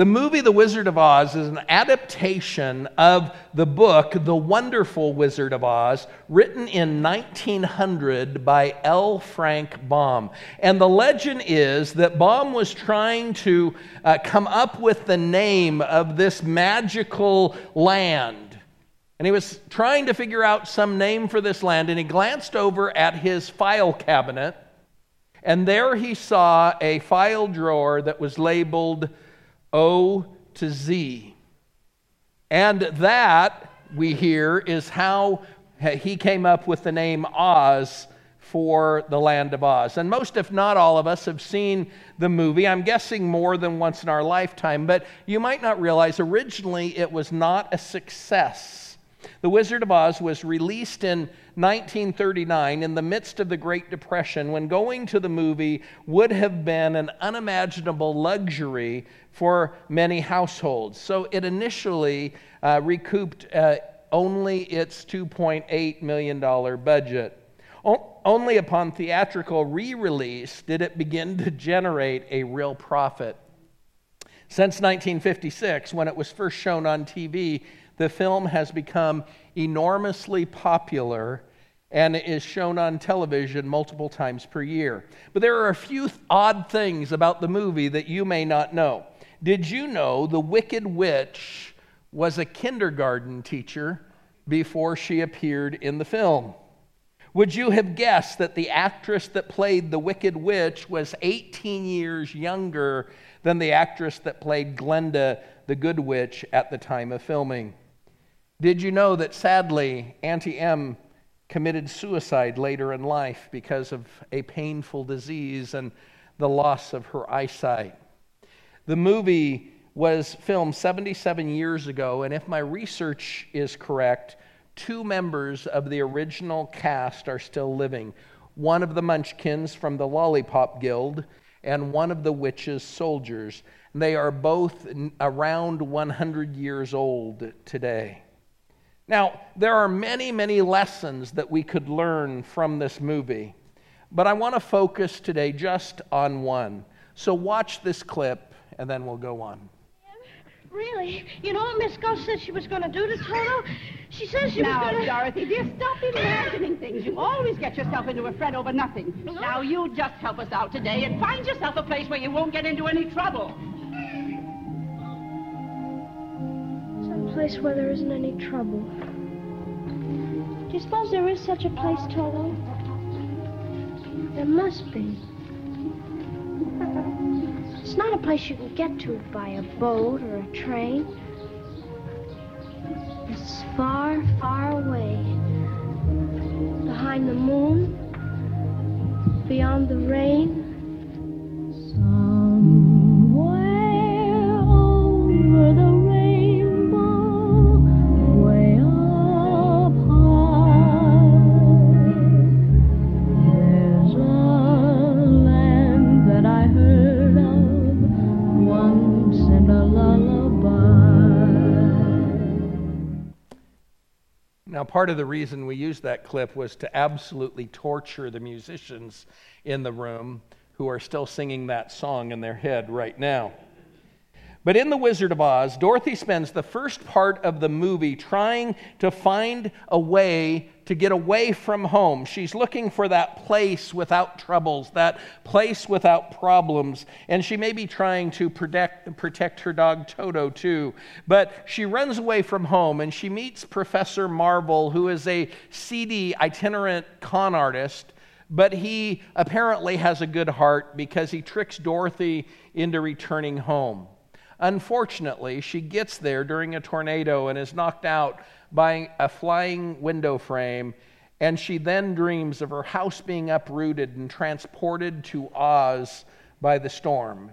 The movie The Wizard of Oz is an adaptation of the book The Wonderful Wizard of Oz, written in 1900 by L. Frank Baum. And the legend is that Baum was trying to uh, come up with the name of this magical land. And he was trying to figure out some name for this land, and he glanced over at his file cabinet, and there he saw a file drawer that was labeled O to Z. And that, we hear, is how he came up with the name Oz for the land of Oz. And most, if not all of us, have seen the movie. I'm guessing more than once in our lifetime, but you might not realize originally it was not a success. The Wizard of Oz was released in 1939 in the midst of the Great Depression when going to the movie would have been an unimaginable luxury for many households. So it initially uh, recouped uh, only its $2.8 million budget. O- only upon theatrical re release did it begin to generate a real profit. Since 1956, when it was first shown on TV, the film has become enormously popular and is shown on television multiple times per year. But there are a few odd things about the movie that you may not know. Did you know the Wicked Witch was a kindergarten teacher before she appeared in the film? Would you have guessed that the actress that played the Wicked Witch was 18 years younger than the actress that played Glinda the Good Witch at the time of filming? Did you know that sadly, Auntie Em committed suicide later in life because of a painful disease and the loss of her eyesight? The movie was filmed 77 years ago, and if my research is correct, two members of the original cast are still living one of the Munchkins from the Lollipop Guild, and one of the witch's soldiers. They are both around 100 years old today. Now, there are many, many lessons that we could learn from this movie, but I want to focus today just on one. So, watch this clip and then we'll go on. Really? You know what Miss Gulch said she was going to do to Toto? She says she now, was going to. Now, Dorothy, dear, stop imagining things. You always get yourself into a fret over nothing. Now, you just help us out today and find yourself a place where you won't get into any trouble. Place where there isn't any trouble. Do you suppose there is such a place, Toto? There must be. It's not a place you can get to by a boat or a train. It's far, far away. Behind the moon, beyond the rain, part of the reason we used that clip was to absolutely torture the musicians in the room who are still singing that song in their head right now. But in The Wizard of Oz, Dorothy spends the first part of the movie trying to find a way to get away from home. She's looking for that place without troubles, that place without problems. And she may be trying to protect, protect her dog Toto too. But she runs away from home and she meets Professor Marvel, who is a seedy itinerant con artist. But he apparently has a good heart because he tricks Dorothy into returning home. Unfortunately, she gets there during a tornado and is knocked out by a flying window frame, and she then dreams of her house being uprooted and transported to Oz by the storm.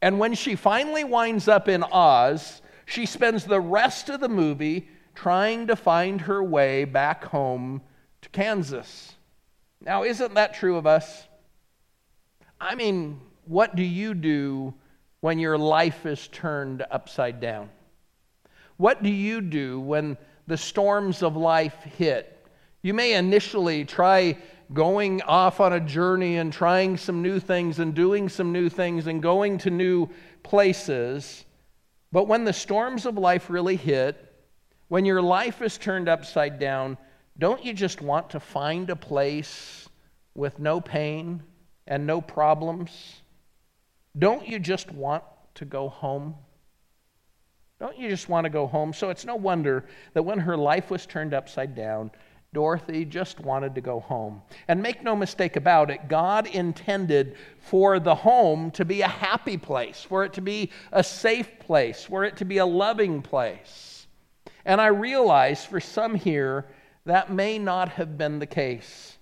And when she finally winds up in Oz, she spends the rest of the movie trying to find her way back home to Kansas. Now, isn't that true of us? I mean, what do you do when your life is turned upside down? What do you do when the storms of life hit? You may initially try going off on a journey and trying some new things and doing some new things and going to new places, But when the storms of life really hit, when your life is turned upside down, don't you just want to find a place with no pain and no problems? Don't you just want to go home? Don't you just want to go home? So it's no wonder that when her life was turned upside down, Dorothy just wanted to go home. And make no mistake about it, God intended for the home to be a happy place, for it to be a safe place, for it to be a loving place. And I realize for some here, that may not have been the case.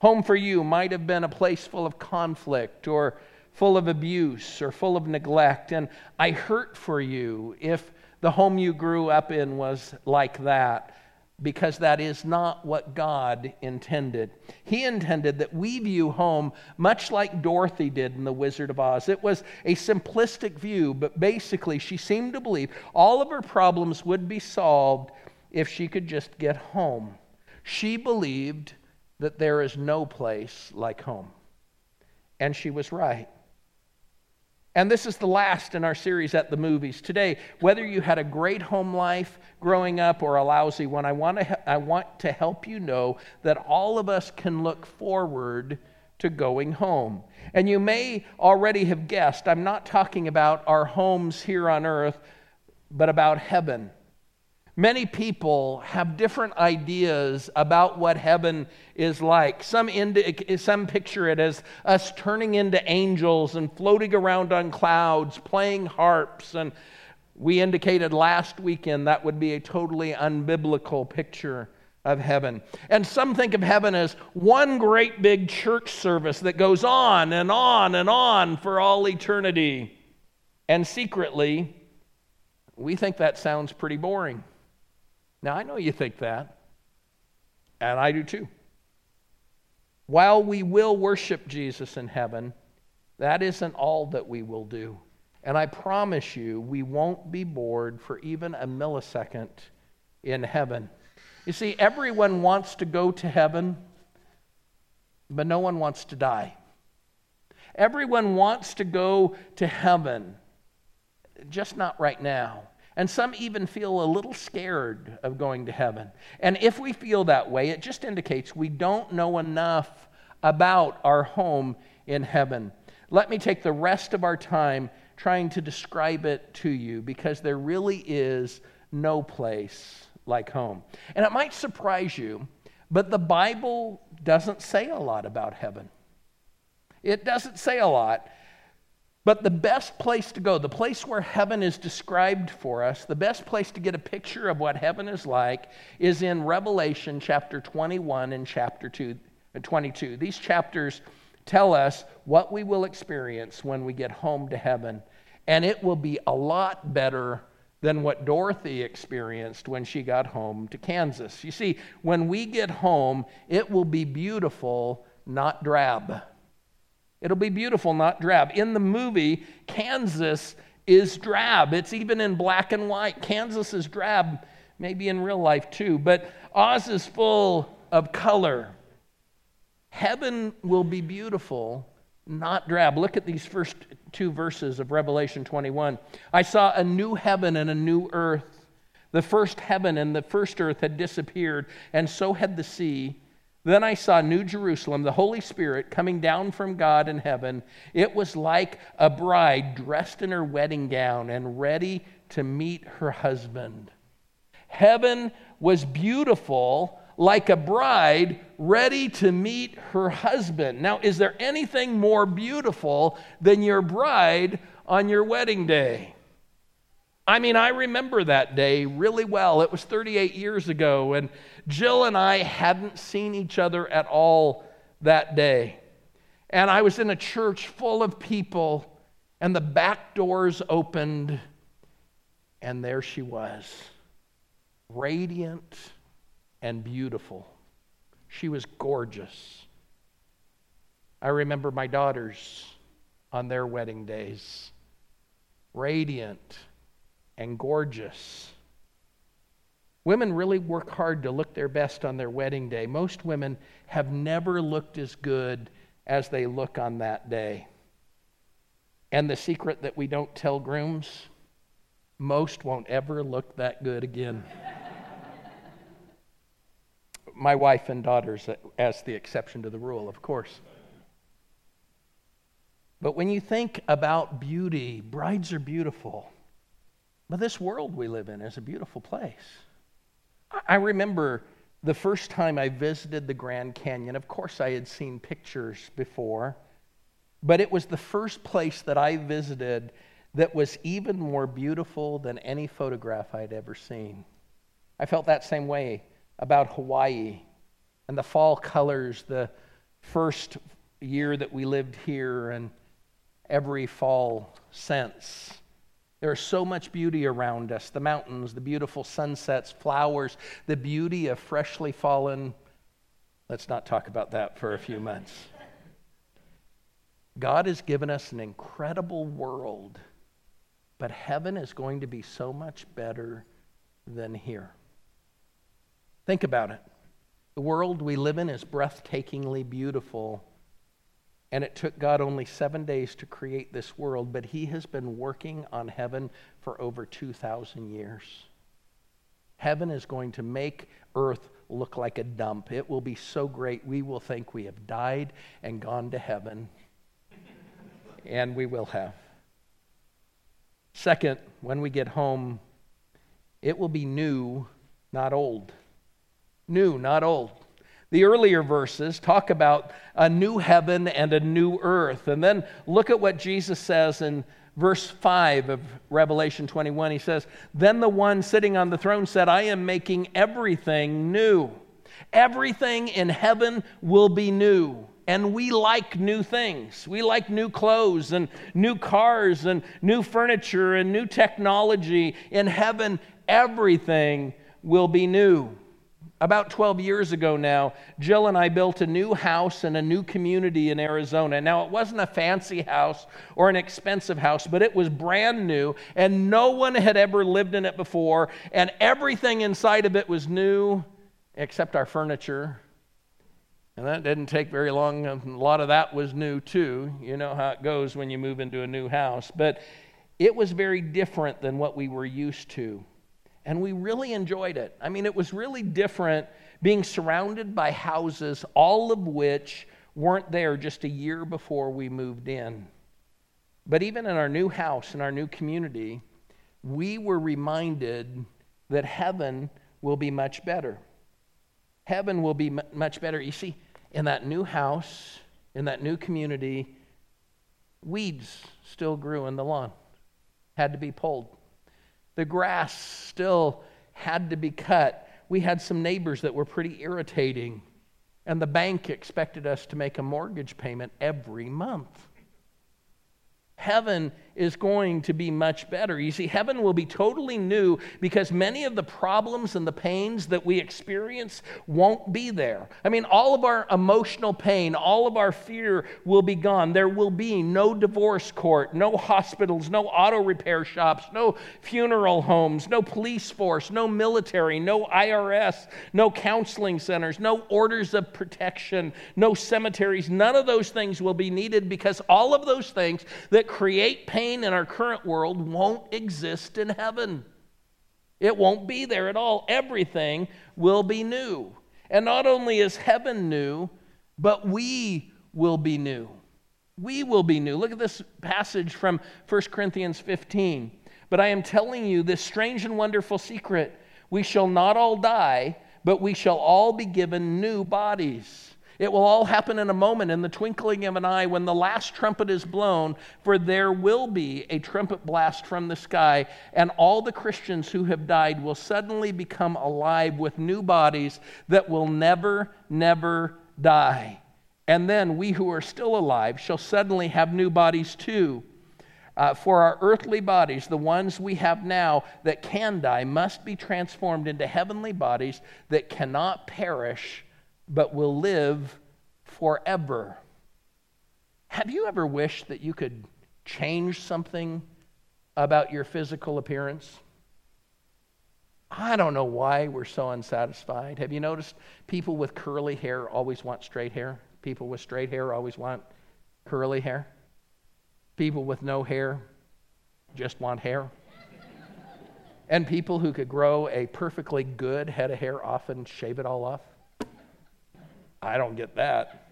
Home for you might have been a place full of conflict or full of abuse or full of neglect. And I hurt for you if the home you grew up in was like that because that is not what God intended. He intended that we view home much like Dorothy did in The Wizard of Oz. It was a simplistic view, but basically, she seemed to believe all of her problems would be solved if she could just get home. She believed that there is no place like home. And she was right. And this is the last in our series at the movies. Today, whether you had a great home life growing up or a lousy one, I want to, I want to help you know that all of us can look forward to going home. And you may already have guessed, I'm not talking about our homes here on earth, but about heaven. Many people have different ideas about what heaven is like. Some, indi- some picture it as us turning into angels and floating around on clouds, playing harps. And we indicated last weekend that would be a totally unbiblical picture of heaven. And some think of heaven as one great big church service that goes on and on and on for all eternity. And secretly, we think that sounds pretty boring. Now, I know you think that, and I do too. While we will worship Jesus in heaven, that isn't all that we will do. And I promise you, we won't be bored for even a millisecond in heaven. You see, everyone wants to go to heaven, but no one wants to die. Everyone wants to go to heaven, just not right now. And some even feel a little scared of going to heaven. And if we feel that way, it just indicates we don't know enough about our home in heaven. Let me take the rest of our time trying to describe it to you because there really is no place like home. And it might surprise you, but the Bible doesn't say a lot about heaven. It doesn't say a lot. But the best place to go, the place where heaven is described for us, the best place to get a picture of what heaven is like is in Revelation chapter 21 and chapter 2, uh, 22. These chapters tell us what we will experience when we get home to heaven. And it will be a lot better than what Dorothy experienced when she got home to Kansas. You see, when we get home, it will be beautiful, not drab. It'll be beautiful, not drab. In the movie, Kansas is drab. It's even in black and white. Kansas is drab, maybe in real life too, but Oz is full of color. Heaven will be beautiful, not drab. Look at these first two verses of Revelation 21. I saw a new heaven and a new earth. The first heaven and the first earth had disappeared, and so had the sea. Then I saw New Jerusalem, the Holy Spirit, coming down from God in heaven. It was like a bride dressed in her wedding gown and ready to meet her husband. Heaven was beautiful, like a bride ready to meet her husband. Now, is there anything more beautiful than your bride on your wedding day? I mean, I remember that day really well. It was 38 years ago, and Jill and I hadn't seen each other at all that day. And I was in a church full of people, and the back doors opened, and there she was, radiant and beautiful. She was gorgeous. I remember my daughters on their wedding days, radiant and gorgeous. Women really work hard to look their best on their wedding day. Most women have never looked as good as they look on that day. And the secret that we don't tell grooms Most won't ever look that good again. My wife and daughters, as the exception to the rule, of course. But when you think about beauty, brides are beautiful. But this world we live in is a beautiful place. I remember the first time I visited the Grand Canyon. Of course, I had seen pictures before, but it was the first place that I visited that was even more beautiful than any photograph I'd ever seen. I felt that same way about Hawaii and the fall colors, the first year that we lived here, and every fall since. There is so much beauty around us the mountains, the beautiful sunsets, flowers, the beauty of freshly fallen. Let's not talk about that for a few months. God has given us an incredible world but heaven is going to be so much better than here. Think about it. The world we live in is breathtakingly beautiful. And it took God only seven days to create this world, but He has been working on heaven for over 2,000 years. Heaven is going to make earth look like a dump. It will be so great, we will think we have died and gone to heaven. and we will have. Second, when we get home, it will be new, not old. New, not old. The earlier verses talk about a new heaven and a new earth. And then look at what Jesus says in verse 5 of Revelation 21. He says, Then the one sitting on the throne said, I am making everything new. Everything in heaven will be new. And we like new things. We like new clothes and new cars and new furniture and new technology. In heaven, everything will be new. About 12 years ago now, Jill and I built a new house and a new community in Arizona. Now, it wasn't a fancy house or an expensive house, but it was brand new, and no one had ever lived in it before, and everything inside of it was new except our furniture and that didn't take very long. A lot of that was new too. You know how it goes when you move into a new house. But it was very different than what we were used to. And we really enjoyed it. I mean, it was really different being surrounded by houses, all of which weren't there just a year before we moved in. But even in our new house, in our new community, we were reminded that heaven will be much better. Heaven will be much better. You see, in that new house, in that new community, weeds still grew in the lawn, had to be pulled. The grass still had to be cut. We had some neighbors that were pretty irritating, and the bank expected us to make a mortgage payment every month. Heaven is going to be much better. You see, heaven will be totally new because many of the problems and the pains that we experience won't be there. I mean, all of our emotional pain, all of our fear will be gone. There will be no divorce court, no hospitals, no auto repair shops, no funeral homes, no police force, no military, no IRS, no counseling centers, no orders of protection, no cemeteries. None of those things will be needed because all of those things that create pain pain in our current world won't exist in heaven. It won't be there at all. Everything will be new. And not only is heaven new, but we will be new. We will be new. Look at this passage from 1 Corinthians 15. But I am telling you this strange and wonderful secret. We shall not all die, but we shall all be given new bodies it will all happen in a moment, in the twinkling of an eye, when the last trumpet is blown, for there will be a trumpet blast from the sky, and all the Christians who have died will suddenly become alive with new bodies that will never, never die. And then we who are still alive shall suddenly have new bodies too. Uh, for our earthly bodies, the ones we have now that can die, must be transformed into heavenly bodies that cannot perish but will live forever. Have you ever wished that you could change something about your physical appearance? I don't know why we're so unsatisfied. Have you noticed people with curly hair always want straight hair? People with straight hair always want curly hair? People with no hair just want hair? And people who could grow a perfectly good head of hair often shave it all off? I don't get that.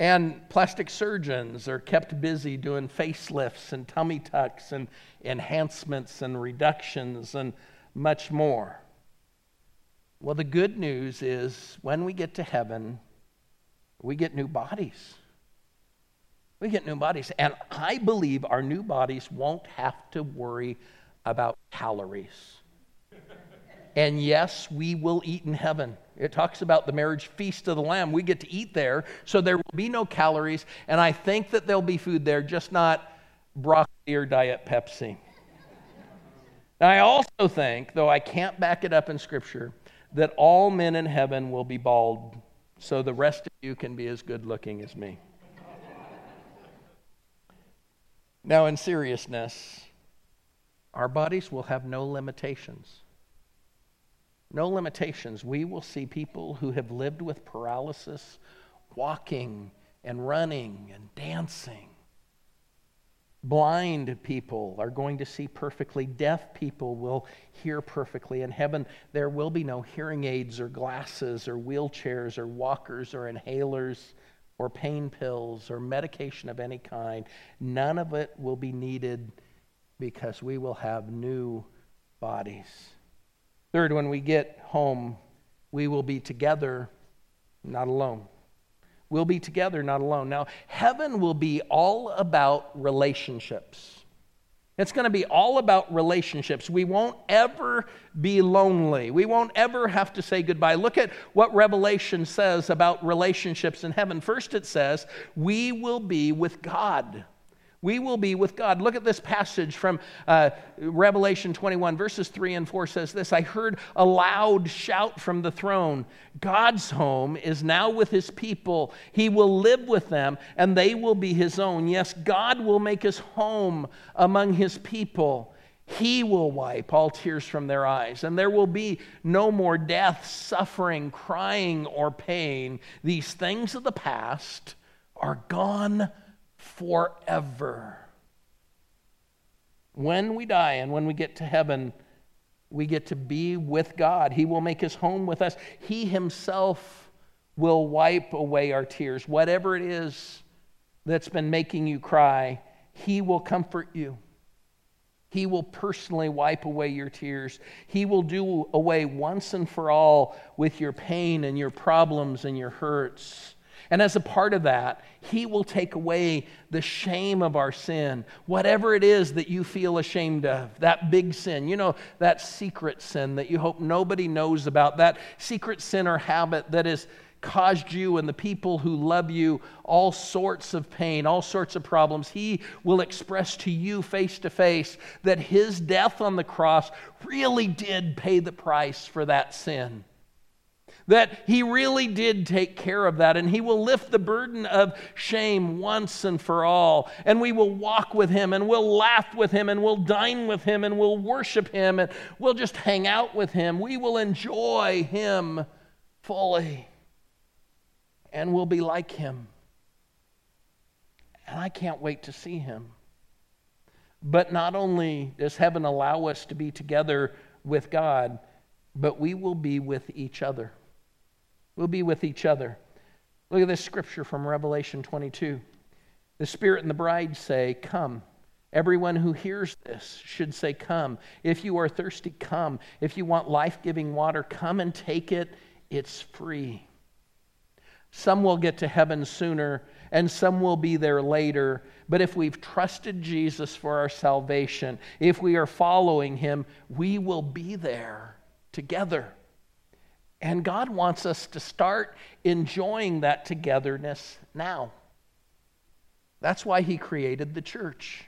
And plastic surgeons are kept busy doing facelifts and tummy tucks and enhancements and reductions and much more. Well, the good news is when we get to heaven, we get new bodies. We get new bodies. And I believe our new bodies won't have to worry about calories. And yes, we will eat in heaven. It talks about the marriage feast of the Lamb. We get to eat there, so there will be no calories. And I think that there'll be food there, just not broccoli or Diet Pepsi. Now, I also think, though I can't back it up in Scripture, that all men in heaven will be bald, so the rest of you can be as good looking as me. now, in seriousness, our bodies will have no limitations. No limitations. We will see people who have lived with paralysis walking and running and dancing. Blind people are going to see perfectly. Deaf people will hear perfectly. In heaven, there will be no hearing aids or glasses or wheelchairs or walkers or inhalers or pain pills or medication of any kind. None of it will be needed because we will have new bodies. Third, when we get home, we will be together, not alone. We'll be together, not alone. Now, heaven will be all about relationships. It's going to be all about relationships. We won't ever be lonely. We won't ever have to say goodbye. Look at what Revelation says about relationships in heaven. First, it says, We will be with God we will be with God. Look at this passage from uh, Revelation 21, verses 3 and 4 says this I heard a loud shout from the throne God's home is now with his people. He will live with them, and they will be his own. Yes, God will make his home among his people. He will wipe all tears from their eyes, and there will be no more death, suffering, crying, or pain. These things of the past are gone forever. When we die and when we get to heaven, we get to be with God. He will make his home with us. He himself will wipe away our tears. Whatever it is that's been making you cry, he will comfort you. He will personally wipe away your tears. He will do away once and for all with your pain and your problems and your hurts. And as a part of that, He will take away the shame of our sin, whatever it is that you feel ashamed of, that big sin, you know, that secret sin that you hope nobody knows about, that secret sin or habit that has caused you and the people who love you all sorts of pain, all sorts of problems. He will express to you face to face that His death on the cross really did pay the price for that sin that he really did take care of that. And he will lift the burden of shame once and for all. And we will walk with him and we'll laugh with him and we'll dine with him and we'll worship him and we'll just hang out with him. We will enjoy him fully and we'll be like him. And i can't wait to see him. But not only does heaven allow us to be together with god but we will be with each other We'll be with each other. Look at this scripture from Revelation 22. The Spirit and the bride say, Come. Everyone who hears this should say, Come. If you are thirsty, come. If you want life giving water, come and take it. It's free. Some will get to heaven sooner, and some will be there later. But if we've trusted Jesus for our salvation, if we are following him, we will be there together. And God wants us to start enjoying that togetherness now. That's why He created the church.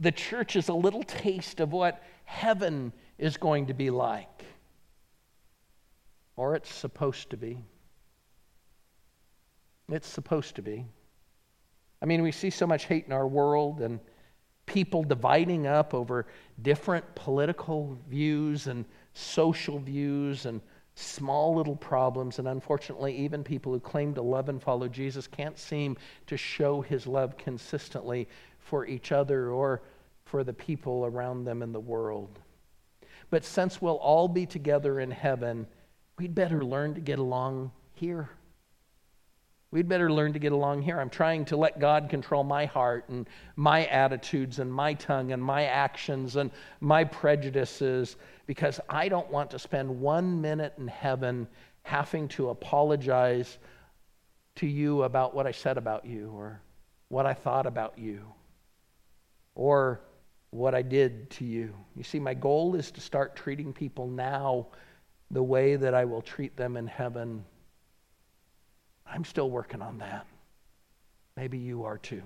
The church is a little taste of what heaven is going to be like, or it's supposed to be. It's supposed to be. I mean, we see so much hate in our world and people dividing up over different political views and social views and small little problems, and unfortunately, even people who claim to love and follow Jesus can't seem to show his love consistently for each other or for the people around them in the world. But since we'll all be together in heaven, we'd better learn to get along here. We'd better learn to get along here. I'm trying to let God control my heart and my attitudes and my tongue and my actions and my prejudices because I don't want to spend one minute in heaven having to apologize to you about what I said about you or what I thought about you or what I did to you. You see, my goal is to start treating people now the way that I will treat them in heaven I'm still working on that. Maybe you are too.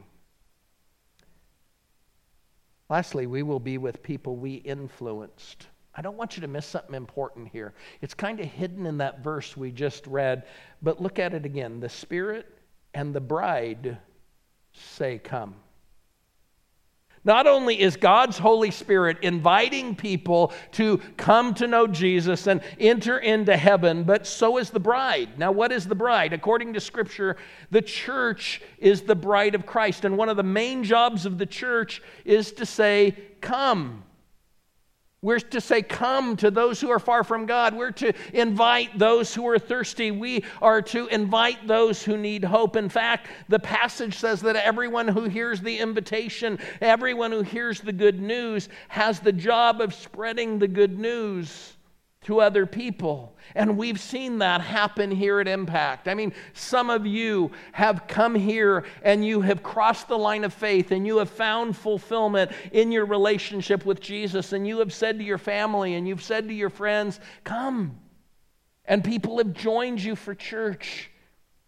Lastly, we will be with people we influenced. I don't want you to miss something important here. It's kind of hidden in that verse we just read, but look at it again. The Spirit and the bride say, Come. Not only is God's Holy Spirit inviting people to come to know Jesus and enter into heaven, but so is the bride. Now, what is the bride? According to Scripture, the church is the bride of Christ. And one of the main jobs of the church is to say, Come. We're to say, Come to those who are far from God. We're to invite those who are thirsty. We are to invite those who need hope. In fact, the passage says that everyone who hears the invitation, everyone who hears the good news, has the job of spreading the good news to other people. And we've seen that happen here at Impact. I mean, some of you have come here and you have crossed the line of faith and you have found fulfillment in your relationship with Jesus. And you have said to your family and you've said to your friends, Come. And people have joined you for church.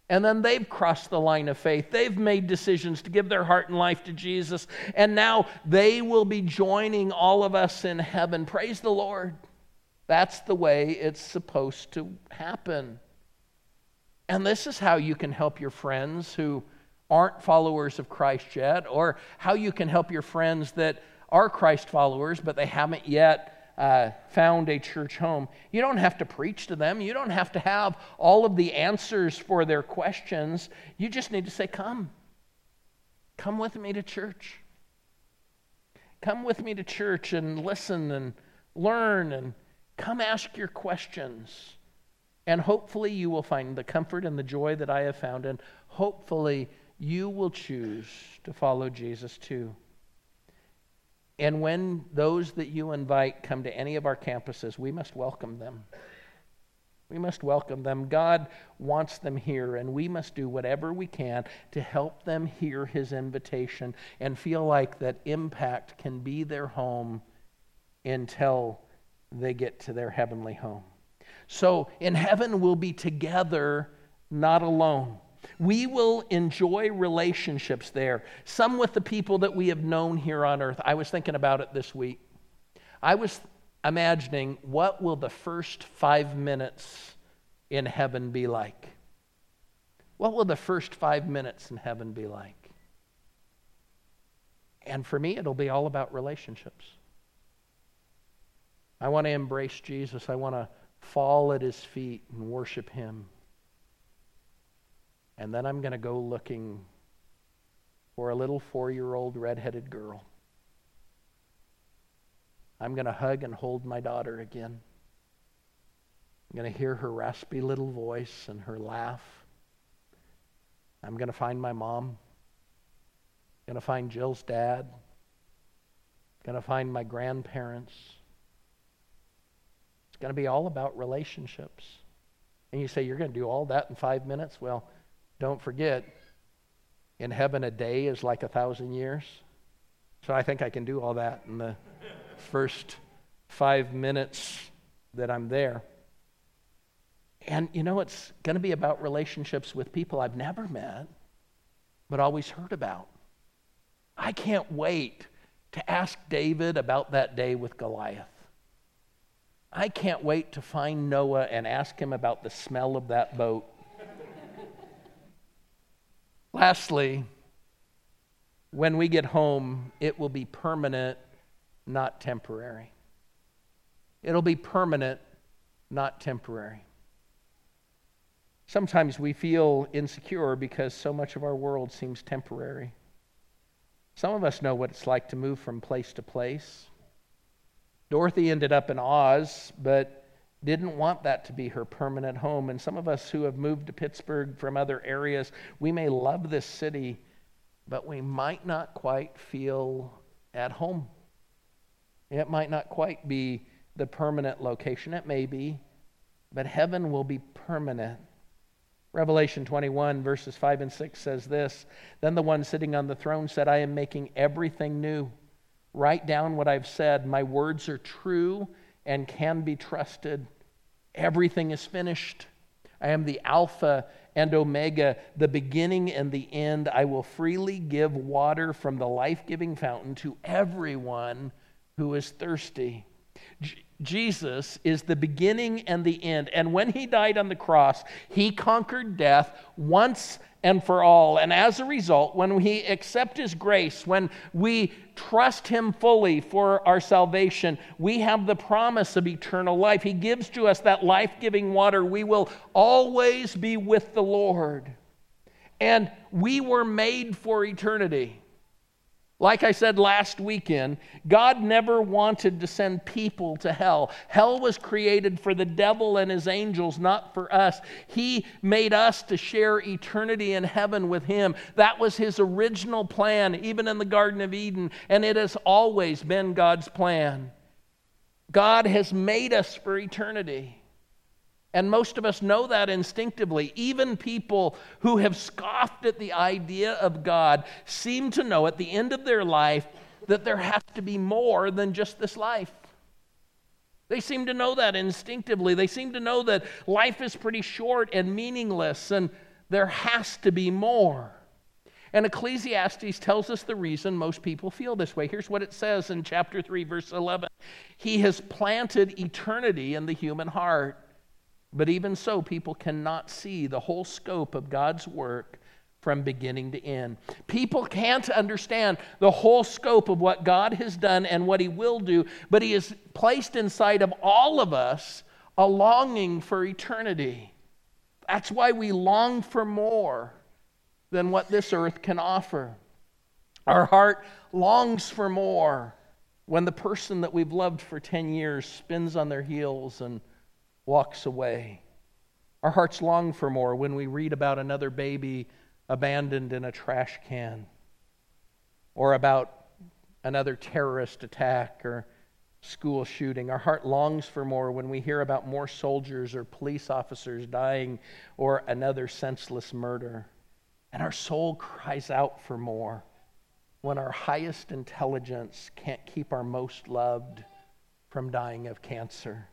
And then they've crossed the line of faith. They've made decisions to give their heart and life to Jesus. And now they will be joining all of us in heaven. Praise the Lord. That's the way it's supposed to happen. And this is how you can help your friends who aren't followers of Christ yet, or how you can help your friends that are Christ followers, but they haven't yet uh, found a church home. You don't have to preach to them, you don't have to have all of the answers for their questions. You just need to say, Come. Come with me to church. Come with me to church and listen and learn and Come ask your questions. And hopefully you will find the comfort and the joy that I have found. And hopefully you will choose to follow Jesus too. And when those that you invite come to any of our campuses, we must welcome them. We must welcome them. God wants them here, and we must do whatever we can to help them hear his invitation and feel like that impact can be their home until they get to their heavenly home. So in heaven, we'll be together, not alone. We will enjoy relationships there, some with the people that we have known here on earth. I was thinking about it this week. I was imagining what will the first five minutes in heaven be like? What will the first five minutes in heaven be like? And for me, it'll be all about relationships. I want to embrace Jesus. I want to fall at his feet and worship him. And then I'm going to go looking for a little four year old redheaded girl. I'm going to hug and hold my daughter again. I'm going to hear her raspy little voice and her laugh. I'm going to find my mom. I'm going to find Jill's dad. I'm going to find my grandparents going to be all about relationships. And you say, You're going to do all that in five minutes? Well, don't forget, in heaven, a day is like a thousand years. So I think I can do all that in the first five minutes that I'm there. And you know, it's going to be about relationships with people I've never met, but always heard about. I can't wait to ask David about that day with Goliath. I can't wait to find Noah and ask him about the smell of that boat. Lastly, when we get home, it will be permanent, not temporary. It'll be permanent, not temporary. Sometimes we feel insecure because so much of our world seems temporary. Some of us know what it's like to move from place to place. Dorothy ended up in Oz, but didn't want that to be her permanent home. And some of us who have moved to Pittsburgh from other areas, we may love this city, but we might not quite feel at home. It might not quite be the permanent location. It may be, but heaven will be permanent. Revelation 21, verses 5 and 6 says this Then the one sitting on the throne said, I am making everything new. Write down what I've said. My words are true and can be trusted. Everything is finished. I am the Alpha and Omega, the beginning and the end. I will freely give water from the life giving fountain to everyone who is thirsty. Jesus is the beginning and the end. And when he died on the cross, he conquered death once and for all. And as a result, when we accept his grace, when we trust him fully for our salvation, we have the promise of eternal life. He gives to us that life giving water. We will always be with the Lord. And we were made for eternity. Like I said last weekend, God never wanted to send people to hell. Hell was created for the devil and his angels, not for us. He made us to share eternity in heaven with him. That was his original plan, even in the Garden of Eden, and it has always been God's plan. God has made us for eternity. And most of us know that instinctively. Even people who have scoffed at the idea of God seem to know at the end of their life that there has to be more than just this life. They seem to know that instinctively. They seem to know that life is pretty short and meaningless and there has to be more. And Ecclesiastes tells us the reason most people feel this way. Here's what it says in chapter 3, verse 11 He has planted eternity in the human heart but even so, people cannot see the whole scope of God's work from beginning to end. People can't understand the whole scope of what God has done and what He will do, but He has placed inside of all of us a longing for eternity. That's why we long for more than what this earth can offer. Our heart longs for more when the person that we've loved for 10 years spins on their heels and walks away. Our hearts long for more when we read about another baby abandoned in a trash can, or about another terrorist attack or school shooting. Our heart longs for more when we hear about more soldiers or police officers dying or another senseless murder. And our soul cries out for more when our highest intelligence can't keep our most loved from dying of cancer.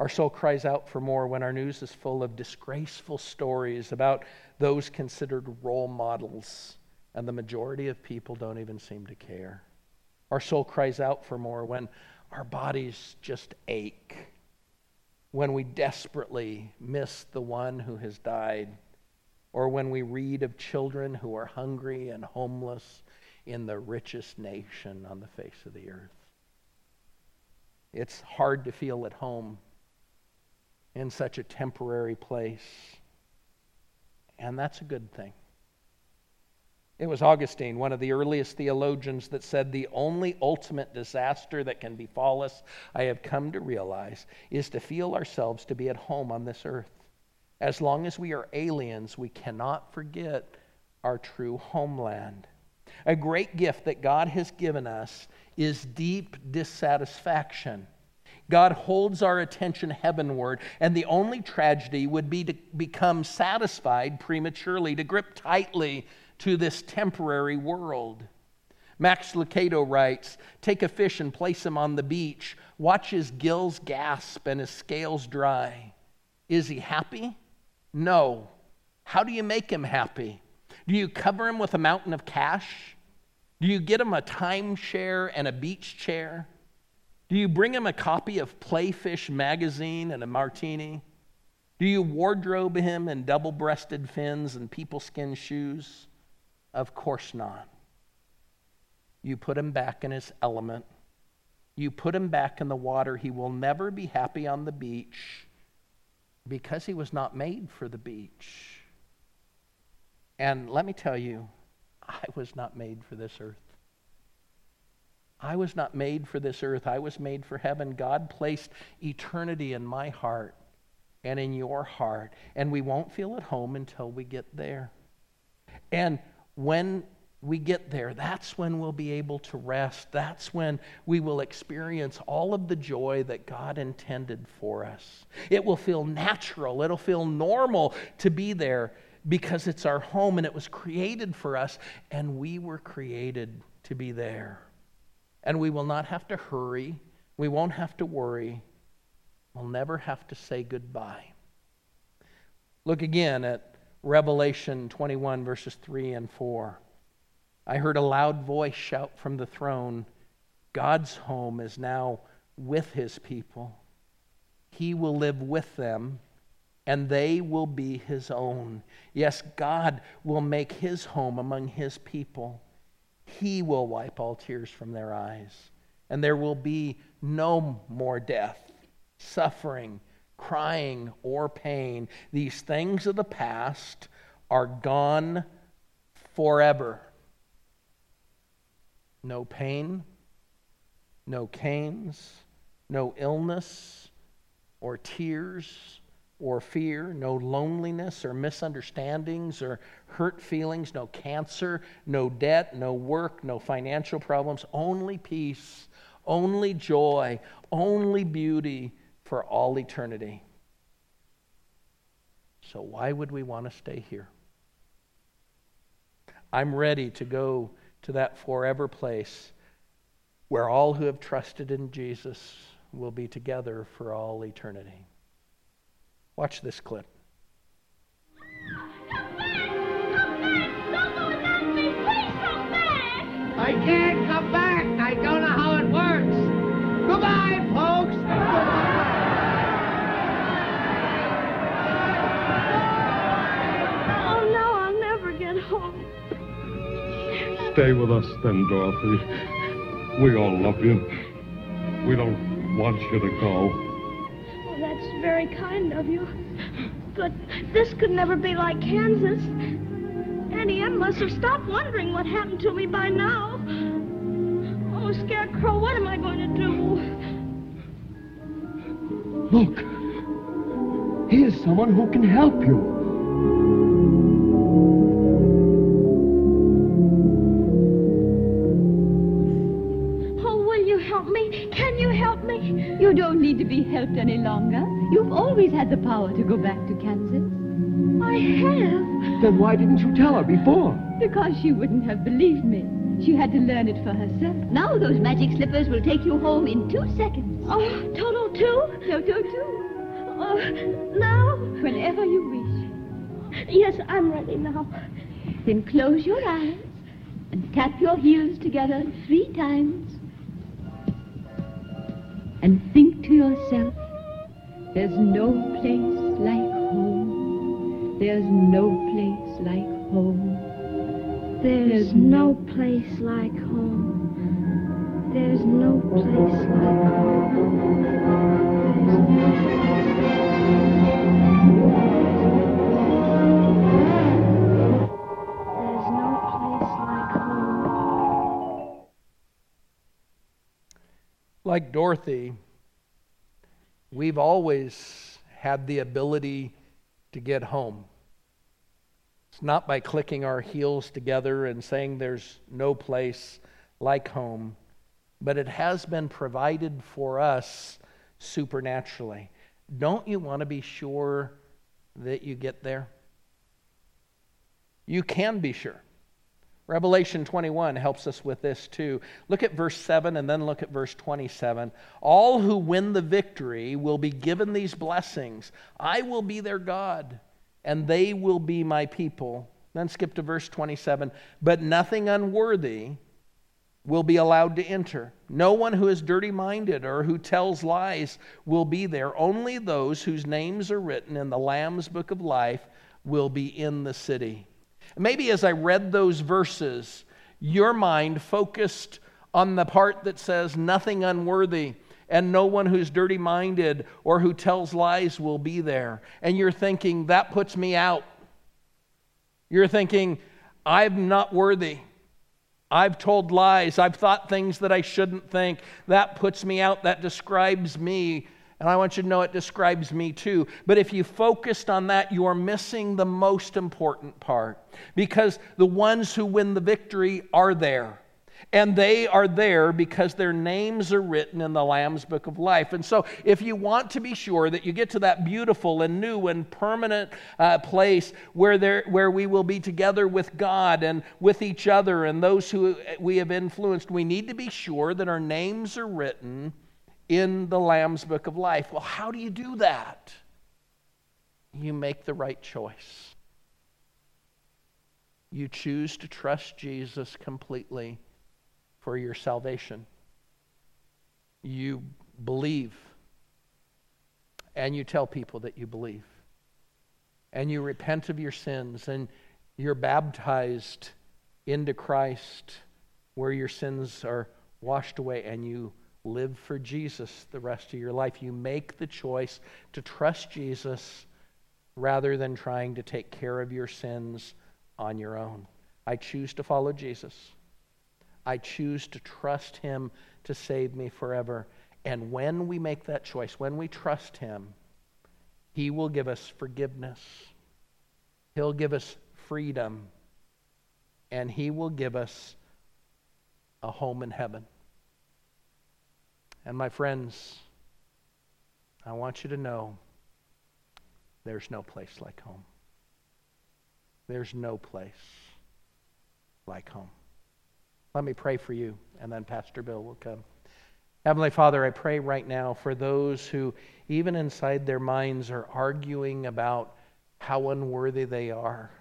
Our soul cries out for more when our news is full of disgraceful stories about those considered role models, and the majority of people don't even seem to care. Our soul cries out for more when our bodies just ache, when we desperately miss the one who has died, or when we read of children who are hungry and homeless in the richest nation on the face of the earth. It's hard to feel at home in such a temporary place. And that's a good thing. It was Augustine, one of the earliest theologians, that said, The only ultimate disaster that can befall us, I have come to realize, is to feel ourselves to be at home on this earth. As long as we are aliens, we cannot forget our true homeland. A great gift that God has given us is deep dissatisfaction God holds our attention heavenward, and the only tragedy would be to become satisfied prematurely, to grip tightly to this temporary world. Max Lucado writes Take a fish and place him on the beach. Watch his gills gasp and his scales dry. Is he happy? No. How do you make him happy? Do you cover him with a mountain of cash? Do you get him a timeshare and a beach chair? Do you bring him a copy of Playfish magazine and a martini? Do you wardrobe him in double breasted fins and people skin shoes? Of course not. You put him back in his element. You put him back in the water. He will never be happy on the beach because he was not made for the beach. And let me tell you, I was not made for this earth. I was not made for this earth. I was made for heaven. God placed eternity in my heart and in your heart. And we won't feel at home until we get there. And when we get there, that's when we'll be able to rest. That's when we will experience all of the joy that God intended for us. It will feel natural, it'll feel normal to be there because it's our home and it was created for us, and we were created to be there. And we will not have to hurry, we won't have to worry, we'll never have to say goodbye. Look again at Revelation 21, verses 3 and 4. I heard a loud voice shout from the throne God's home is now with his people. He will live with them, and they will be his own. Yes, God will make his home among his people. He will wipe all tears from their eyes, and there will be no more death, suffering, crying, or pain. These things of the past are gone forever. No pain, no canes, no illness or tears or fear, no loneliness or misunderstandings or hurt feelings, no cancer, no debt, no work, no financial problems, only peace, only joy, only beauty for all eternity. So, why would we want to stay here? I'm ready to go to that forever place where all who have trusted in Jesus will be together for all eternity. Watch this clip. Come back! Come back! Don't go with that being pleased back! I can't come back. I don't know how it works. Goodbye, folks. Oh, no, I'll never get home. Stay with us then, Dorothy. We all love you. We don't want you to go. Very kind of you. But this could never be like Kansas. Auntie Em must have stopped wondering what happened to me by now. Oh, Scarecrow, what am I going to do? Look. Here's someone who can help you. Always had the power to go back to Kansas. I have. Then why didn't you tell her before? Because she wouldn't have believed me. She had to learn it for herself. Now those magic slippers will take you home in two seconds. Oh, Toto too? Toto, too. Oh, now? Whenever you wish. Yes, I'm ready now. Then close your eyes and tap your heels together three times. And think to yourself, There's no place like home. There's no place like home. There's no place like home. There's no place like home. There's no home. There's no place like home. Like Dorothy, we've always had the ability to get home. It's not by clicking our heels together and saying there's no place like home, but it has been provided for us supernaturally. Don't you want to be sure that you get there? You can be sure. Revelation 21 helps us with this too. Look at verse 7 and then look at verse 27. All who win the victory will be given these blessings. I will be their God, and they will be my people. Then skip to verse 27. But nothing unworthy will be allowed to enter. No one who is dirty minded or who tells lies will be there. Only those whose names are written in the Lamb's book of life will be in the city. Maybe as I read those verses, your mind focused on the part that says, nothing unworthy, and no one who's dirty minded or who tells lies will be there. And you're thinking, that puts me out. You're thinking, I'm not worthy. I've told lies. I've thought things that I shouldn't think. That puts me out. That describes me. And I want you to know it describes me too. But if you focused on that, you are missing the most important part. Because the ones who win the victory are there. And they are there because their names are written in the Lamb's Book of Life. And so, if you want to be sure that you get to that beautiful and new and permanent uh, place where, there, where we will be together with God and with each other and those who we have influenced, we need to be sure that our names are written in the Lamb's Book of Life. Well, how do you do that? You make the right choice. You choose to trust Jesus completely for your salvation. You believe, and you tell people that you believe, and you repent of your sins, and you're baptized into Christ where your sins are washed away, and you live for Jesus the rest of your life. You make the choice to trust Jesus rather than trying to take care of your sins on your own. I choose to follow Jesus. I choose to trust Him to save me forever. And when we make that choice, when we trust Him, He will give us forgiveness, He'll give us freedom, and He will give us a home in heaven. And my friends, I want you to know there's no place like home. There's no place like home. Let me pray for you, and then Pastor Bill will come. Heavenly Father, I pray right now for those who, even inside their minds, are arguing about how unworthy they are.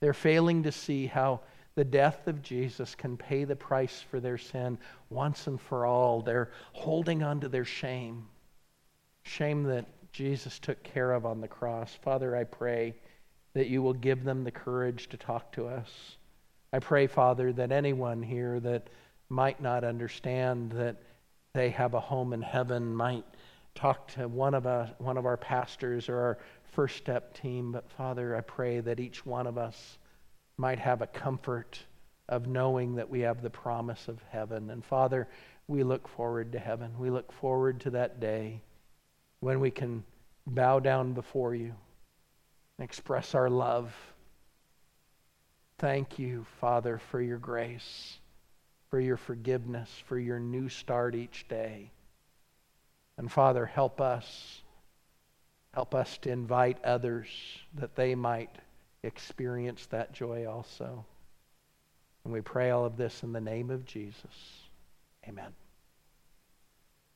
They're failing to see how the death of Jesus can pay the price for their sin once and for all. They're holding on to their shame, shame that Jesus took care of on the cross. Father, I pray that you will give them the courage to talk to us. I pray, Father, that anyone here that might not understand that they have a home in heaven might talk to one of, us, one of our pastors or our first step team. But Father, I pray that each one of us might have a comfort of knowing that we have the promise of heaven. And Father, we look forward to heaven. We look forward to that day when we can bow down before you and express our love Thank you, Father, for your grace, for your forgiveness, for your new start each day. And Father, help us. Help us to invite others that they might experience that joy also. And we pray all of this in the name of Jesus. Amen.